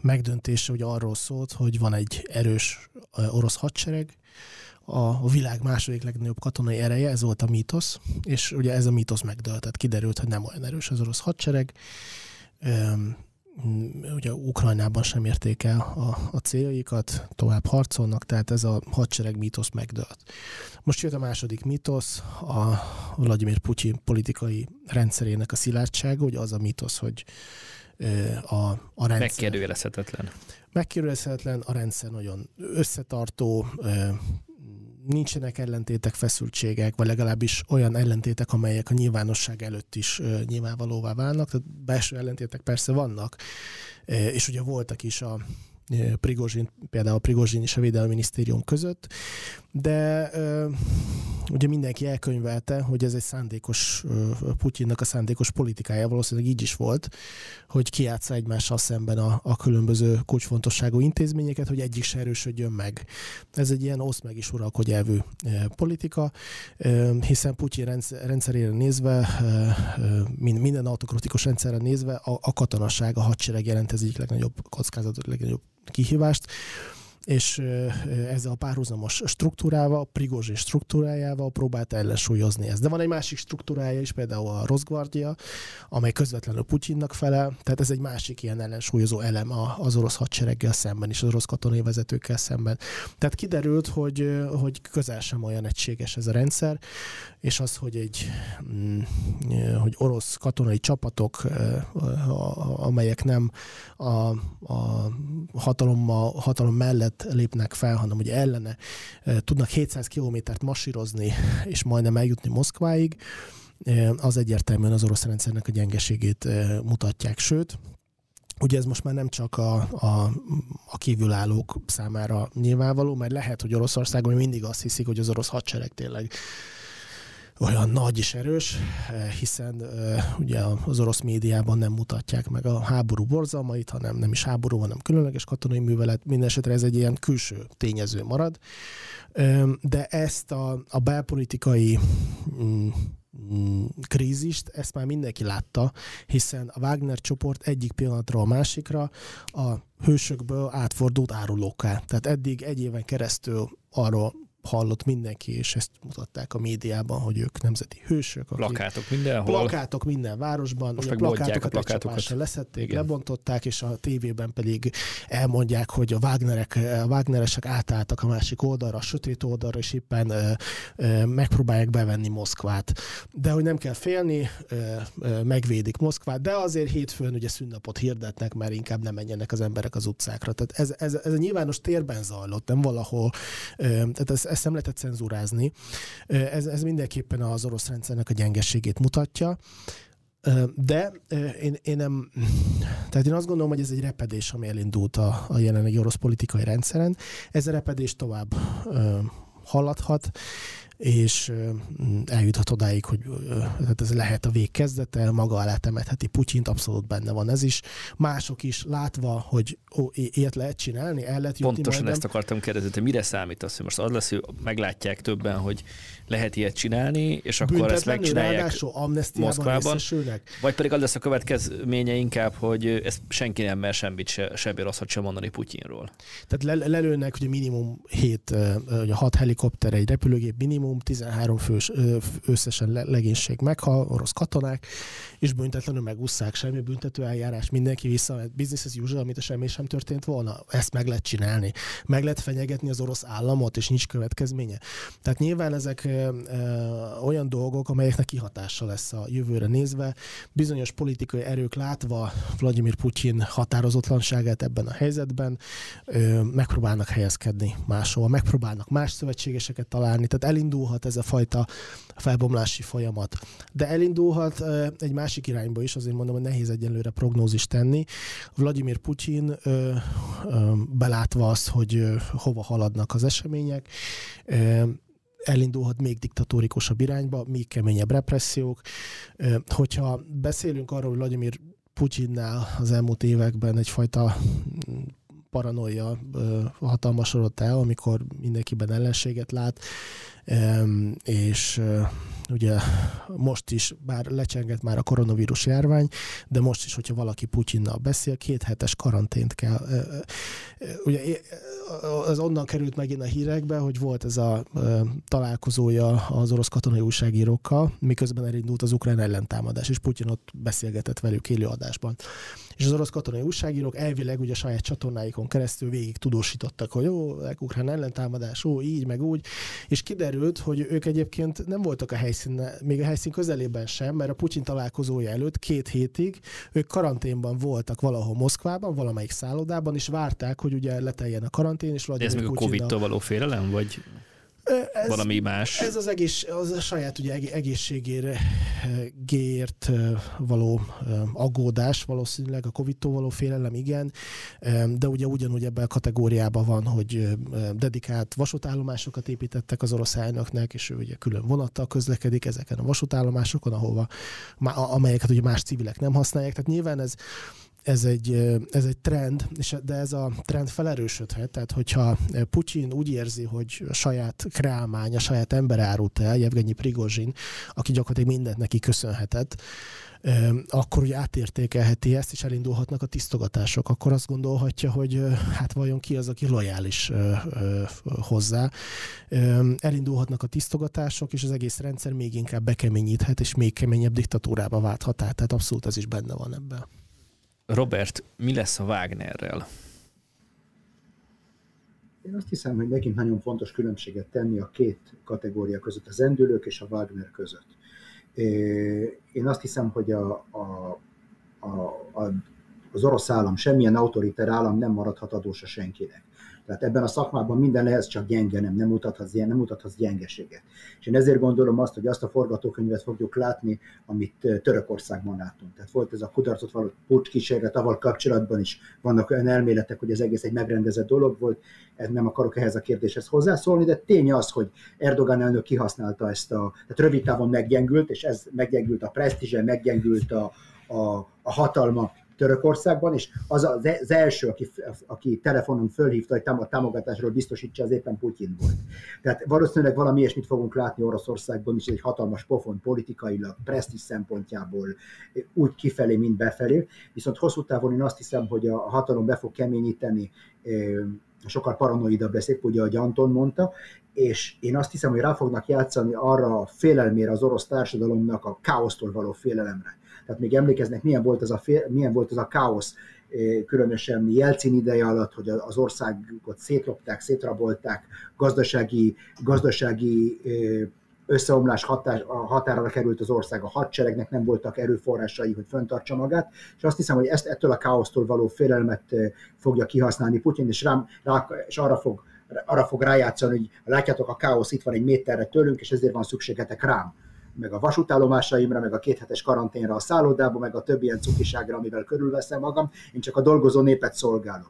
megdöntése ugye arról szólt, hogy van egy erős orosz hadsereg, a világ második legnagyobb katonai ereje, ez volt a mítosz, és ugye ez a mítosz megdőlt, tehát kiderült, hogy nem olyan erős az orosz hadsereg, ugye Ukrajnában sem érték el a, a céljaikat, tovább harcolnak, tehát ez a hadsereg mítosz megdőlt. Most jött a második mítosz, a Vladimir Putyin politikai rendszerének a szilárdsága, ugye az a mítosz, hogy a, a rendszer... Megkérdőjelezhetetlen. Megkérdőjelezhetetlen, a rendszer nagyon összetartó, nincsenek ellentétek, feszültségek, vagy legalábbis olyan ellentétek, amelyek a nyilvánosság előtt is uh, nyilvánvalóvá válnak. Tehát belső ellentétek persze vannak, és ugye voltak is a Prigozsin, például a Prigozsin és a Védelmi Minisztérium között, de ugye mindenki elkönyvelte, hogy ez egy szándékos, Putyinnak a szándékos politikája valószínűleg így is volt, hogy kiátsza egymással szemben a, a különböző kulcsfontosságú intézményeket, hogy egyik se erősödjön meg. Ez egy ilyen osz meg is uralkodj elvű politika, hiszen Putyin rendszerére nézve, minden autokratikus rendszerre nézve a, a katonasság, a hadsereg jelent ez egyik legnagyobb kockázatot, legnagyobb kihívást és ezzel a párhuzamos struktúrával, a Prigozsin struktúrájával próbált ellensúlyozni ezt. De van egy másik struktúrája is, például a Rosgvardia, amely közvetlenül Putyinnak felel, tehát ez egy másik ilyen ellensúlyozó elem az orosz hadsereggel szemben és az orosz katonai vezetőkkel szemben. Tehát kiderült, hogy, hogy közel sem olyan egységes ez a rendszer, és az, hogy egy mm, hogy orosz katonai csapatok, amelyek nem a, a hatalom, hatalom mellett lépnek fel, hanem hogy ellene tudnak 700 kilométert masírozni, és majdnem eljutni Moszkváig, az egyértelműen az orosz rendszernek a gyengeségét mutatják. Sőt, Ugye ez most már nem csak a, a, a kívülállók számára nyilvánvaló, mert lehet, hogy Oroszországon mindig azt hiszik, hogy az orosz hadsereg tényleg olyan nagy és erős, hiszen ugye az orosz médiában nem mutatják meg a háború borzalmait, hanem nem is háború, hanem különleges katonai művelet, mindenesetre ez egy ilyen külső tényező marad. De ezt a, a belpolitikai mm, mm, krízist, ezt már mindenki látta, hiszen a Wagner csoport egyik pillanatra a másikra a hősökből átfordult árulóká. Tehát eddig egy éven keresztül arról hallott mindenki, és ezt mutatták a médiában, hogy ők nemzeti hősök. Plakátok mindenhol. Plakátok minden városban. Most ugye plakátokat, a plakátokat. leszették, Igen. lebontották, és a tévében pedig elmondják, hogy a Wagnerek, a Wagneresek átálltak a másik oldalra, a sötét oldalra, és éppen ö, ö, megpróbálják bevenni Moszkvát. De hogy nem kell félni, ö, ö, megvédik Moszkvát, de azért hétfőn ugye szünnapot hirdetnek, mert inkább nem menjenek az emberek az utcákra. Tehát ez, ez, ez a nyilvános térben zajlott, nem valahol. Ö, tehát ez, ezt nem lehetett cenzúrázni. Ez, ez mindenképpen az orosz rendszernek a gyengességét mutatja. De én, én nem, tehát én azt gondolom, hogy ez egy repedés, ami elindult a, a jelenlegi orosz politikai rendszeren. Ez a repedés tovább haladhat, és eljuthat odáig, hogy tehát ez lehet a vég kezdete, maga alá temetheti Putyint, abszolút benne van ez is. Mások is látva, hogy ó, ilyet lehet csinálni, el lehet jutni Pontosan majdnem. ezt akartam kérdezni, hogy mire számítasz, hogy most az lesz, hogy meglátják többen, hogy lehet ilyet csinálni, és akkor ezt megcsinálják Moszkvában, vagy pedig az lesz a következménye inkább, hogy ezt senki nem mer semmit se, semmi rosszat sem mondani Putyinról. Tehát le, lelőnek ugye minimum 7, ugye 6 helikopter, egy repülőgép minimum, 13 fős összesen legénység meghal, orosz katonák, és büntetlenül megúszszák, semmi büntető eljárás, mindenki vissza, business as usual, amit a semmi sem történt volna. Ezt meg lehet csinálni. Meg lehet fenyegetni az orosz államot, és nincs következménye. Tehát nyilván ezek olyan dolgok, amelyeknek kihatása lesz a jövőre nézve. Bizonyos politikai erők látva Vladimir Putyin határozatlanságát ebben a helyzetben megpróbálnak helyezkedni máshol, megpróbálnak más szövetségeseket találni, tehát elindulhat ez a fajta felbomlási folyamat. De elindulhat egy másik irányba is, azért mondom, hogy nehéz egyenlőre prognózis tenni. Vladimir Putyin belátva azt, hogy hova haladnak az események, elindulhat még diktatórikusabb irányba, még keményebb repressziók. Hogyha beszélünk arról, hogy Vladimir Putyinnál az elmúlt években egyfajta paranoia hatalmasodott el, amikor mindenkiben ellenséget lát, és ugye most is, bár lecsengett már a koronavírus járvány, de most is, hogyha valaki Putyinnal beszél, két hetes karantént kell. Ugye az onnan került megint a hírekbe, hogy volt ez a találkozója az orosz katonai újságírókkal, miközben elindult az ukrán ellentámadás, és Putyin ott beszélgetett velük élőadásban. És az orosz katonai újságírók elvileg ugye a saját csatornáikon keresztül végig tudósítottak, hogy ó, ukrán ellentámadás, ó, így, meg úgy, és kiderült, hogy ők egyébként nem voltak a helyszín, még a helyszín közelében sem, mert a Putyin találkozója előtt két hétig ők karanténban voltak valahol Moszkvában, valamelyik szállodában, és várták, hogy ugye leteljen a karantén, és Ez még a Covid-tól való félelem, vagy? Ez, valami más. Ez az, egész, az a saját ugye egészségére gért való aggódás valószínűleg, a Covid-tól való félelem igen, de ugye ugyanúgy ebben a kategóriában van, hogy dedikált vasútállomásokat építettek az orosz elnöknek, és ő ugye külön vonattal közlekedik ezeken a vasútállomásokon, ahova, amelyeket ugye más civilek nem használják. Tehát nyilván ez ez egy, ez egy trend, és de ez a trend felerősödhet, tehát hogyha Putyin úgy érzi, hogy a saját kreálmány, a saját ember árult el, Jevgenyi Prigozsin, aki gyakorlatilag mindent neki köszönhetett, akkor ugye átértékelheti ezt, és elindulhatnak a tisztogatások. Akkor azt gondolhatja, hogy hát vajon ki az, aki lojális hozzá. Elindulhatnak a tisztogatások, és az egész rendszer még inkább bekeményíthet, és még keményebb diktatúrába válthat át. Tehát abszolút ez is benne van ebben. Robert, mi lesz a Wagnerrel? Én azt hiszem, hogy megint nagyon fontos különbséget tenni a két kategória között, az endülők és a Wagner között. Én azt hiszem, hogy a, a, a, a az orosz állam, semmilyen autoriter állam nem maradhat adósa senkinek. Tehát ebben a szakmában minden lehet csak gyenge, nem, nem mutathatsz, nem mutathatsz gyengeséget. És én ezért gondolom azt, hogy azt a forgatókönyvet fogjuk látni, amit Törökországban látunk. Tehát volt ez a kudarcot való kísérlet, avval kapcsolatban is vannak olyan elméletek, hogy ez egész egy megrendezett dolog volt, ez nem akarok ehhez a kérdéshez hozzászólni, de tény az, hogy Erdogan elnök kihasználta ezt a, tehát rövid távon meggyengült, és ez meggyengült a presztízse, meggyengült a, a, a hatalma, Törökországban, és az az első, aki, aki telefonon fölhívta, hogy a támogatásról biztosítsa, az éppen Putyin volt. Tehát valószínűleg valami ilyesmit fogunk látni Oroszországban is, egy hatalmas pofon politikailag, presztis szempontjából, úgy kifelé, mint befelé. Viszont hosszú távon én azt hiszem, hogy a hatalom be fog keményíteni sokkal paranoidabb lesz, épp ugye, ahogy Anton mondta, és én azt hiszem, hogy rá fognak játszani arra a félelmére az orosz társadalomnak, a káosztól való félelemre. Tehát még emlékeznek, milyen volt ez a, fél, milyen volt ez a káosz, eh, különösen Jelcin ideje alatt, hogy az országot szétlopták, szétrabolták, gazdasági, gazdasági eh, összeomlás hatás, a került az ország, a hadseregnek nem voltak erőforrásai, hogy föntartsa magát, és azt hiszem, hogy ezt ettől a káosztól való félelmet eh, fogja kihasználni Putyin, és, rám, rá, és arra fog arra fog rájátszani, hogy látjátok, a káosz itt van egy méterre tőlünk, és ezért van szükségetek rám meg a vasútállomásaimra, meg a kéthetes karanténra a szállodába, meg a többi ilyen cukiságra, amivel körülveszem magam, én csak a dolgozó népet szolgálom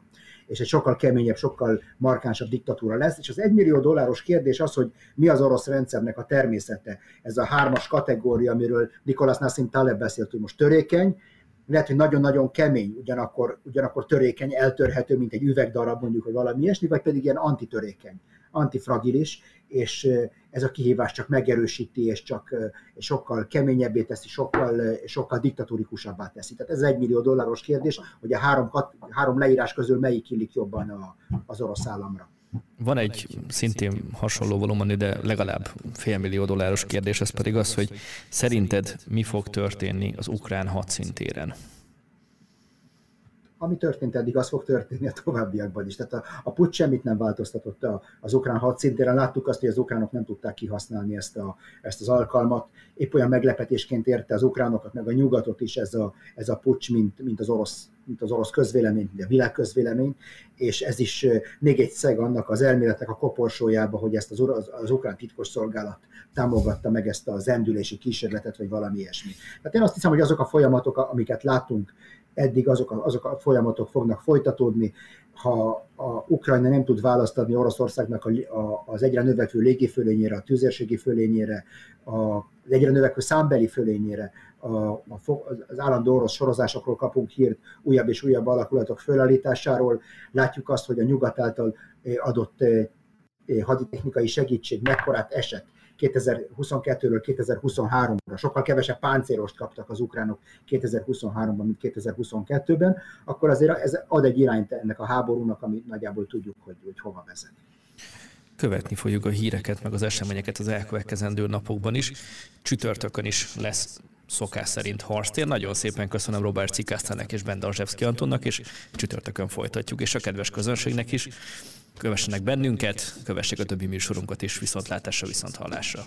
és egy sokkal keményebb, sokkal markánsabb diktatúra lesz. És az egymillió dolláros kérdés az, hogy mi az orosz rendszernek a természete. Ez a hármas kategória, amiről Nikolas Nassim Taleb beszélt, hogy most törékeny, lehet, hogy nagyon-nagyon kemény, ugyanakkor, ugyanakkor törékeny, eltörhető, mint egy üvegdarab mondjuk, vagy valami ilyesmi, vagy pedig ilyen antitörékeny, antifragilis, és ez a kihívás csak megerősíti, és csak sokkal keményebbé teszi, sokkal, sokkal diktatórikusabbá teszi. Tehát ez egy millió dolláros kérdés, hogy a három, három leírás közül melyik illik jobban a, az orosz államra. Van egy szintén hasonló volumenű, de legalább félmillió dolláros kérdés, ez pedig az, hogy szerinted mi fog történni az ukrán hadszintéren? Ami történt eddig, az fog történni a továbbiakban is. Tehát a, a put semmit nem változtatott az ukrán hadszintéren. Láttuk azt, hogy az ukránok nem tudták kihasználni ezt, a, ezt az alkalmat. Épp olyan meglepetésként érte az ukránokat, meg a nyugatot is ez a, ez a pucs, mint, mint, az orosz, mint az orosz közvélemény, mint a világ közvélemény, és ez is még egy szeg annak az elméletnek a koporsójába, hogy ezt az, az, az ukrán titkos szolgálat támogatta meg ezt a zendülési kísérletet, vagy valami ilyesmi. Tehát én azt hiszem, hogy azok a folyamatok, amiket látunk eddig azok a, azok a folyamatok fognak folytatódni. Ha a Ukrajna nem tud választ adni Oroszországnak a, a, az egyre növekvő légifölényére, a tüzérségi fölényére, a, az egyre növekvő számbeli fölényére, a, a, az állandó orosz sorozásokról kapunk hírt, újabb és újabb alakulatok fölállításáról. Látjuk azt, hogy a nyugat által eh, adott eh, eh, haditechnikai segítség mekkorát esett 2022-ről 2023-ra, sokkal kevesebb páncélost kaptak az ukránok 2023-ban, mint 2022-ben, akkor azért ez ad egy irányt ennek a háborúnak, ami nagyjából tudjuk, hogy, hogy hova vezet követni fogjuk a híreket, meg az eseményeket az elkövetkezendő napokban is. Csütörtökön is lesz szokás szerint harctér. Nagyon szépen köszönöm Robert Cikásztának és Ben Darzsevszki Antonnak, és csütörtökön folytatjuk, és a kedves közönségnek is. Kövessenek bennünket, kövessék a többi műsorunkat is, viszontlátásra, viszont hallásra.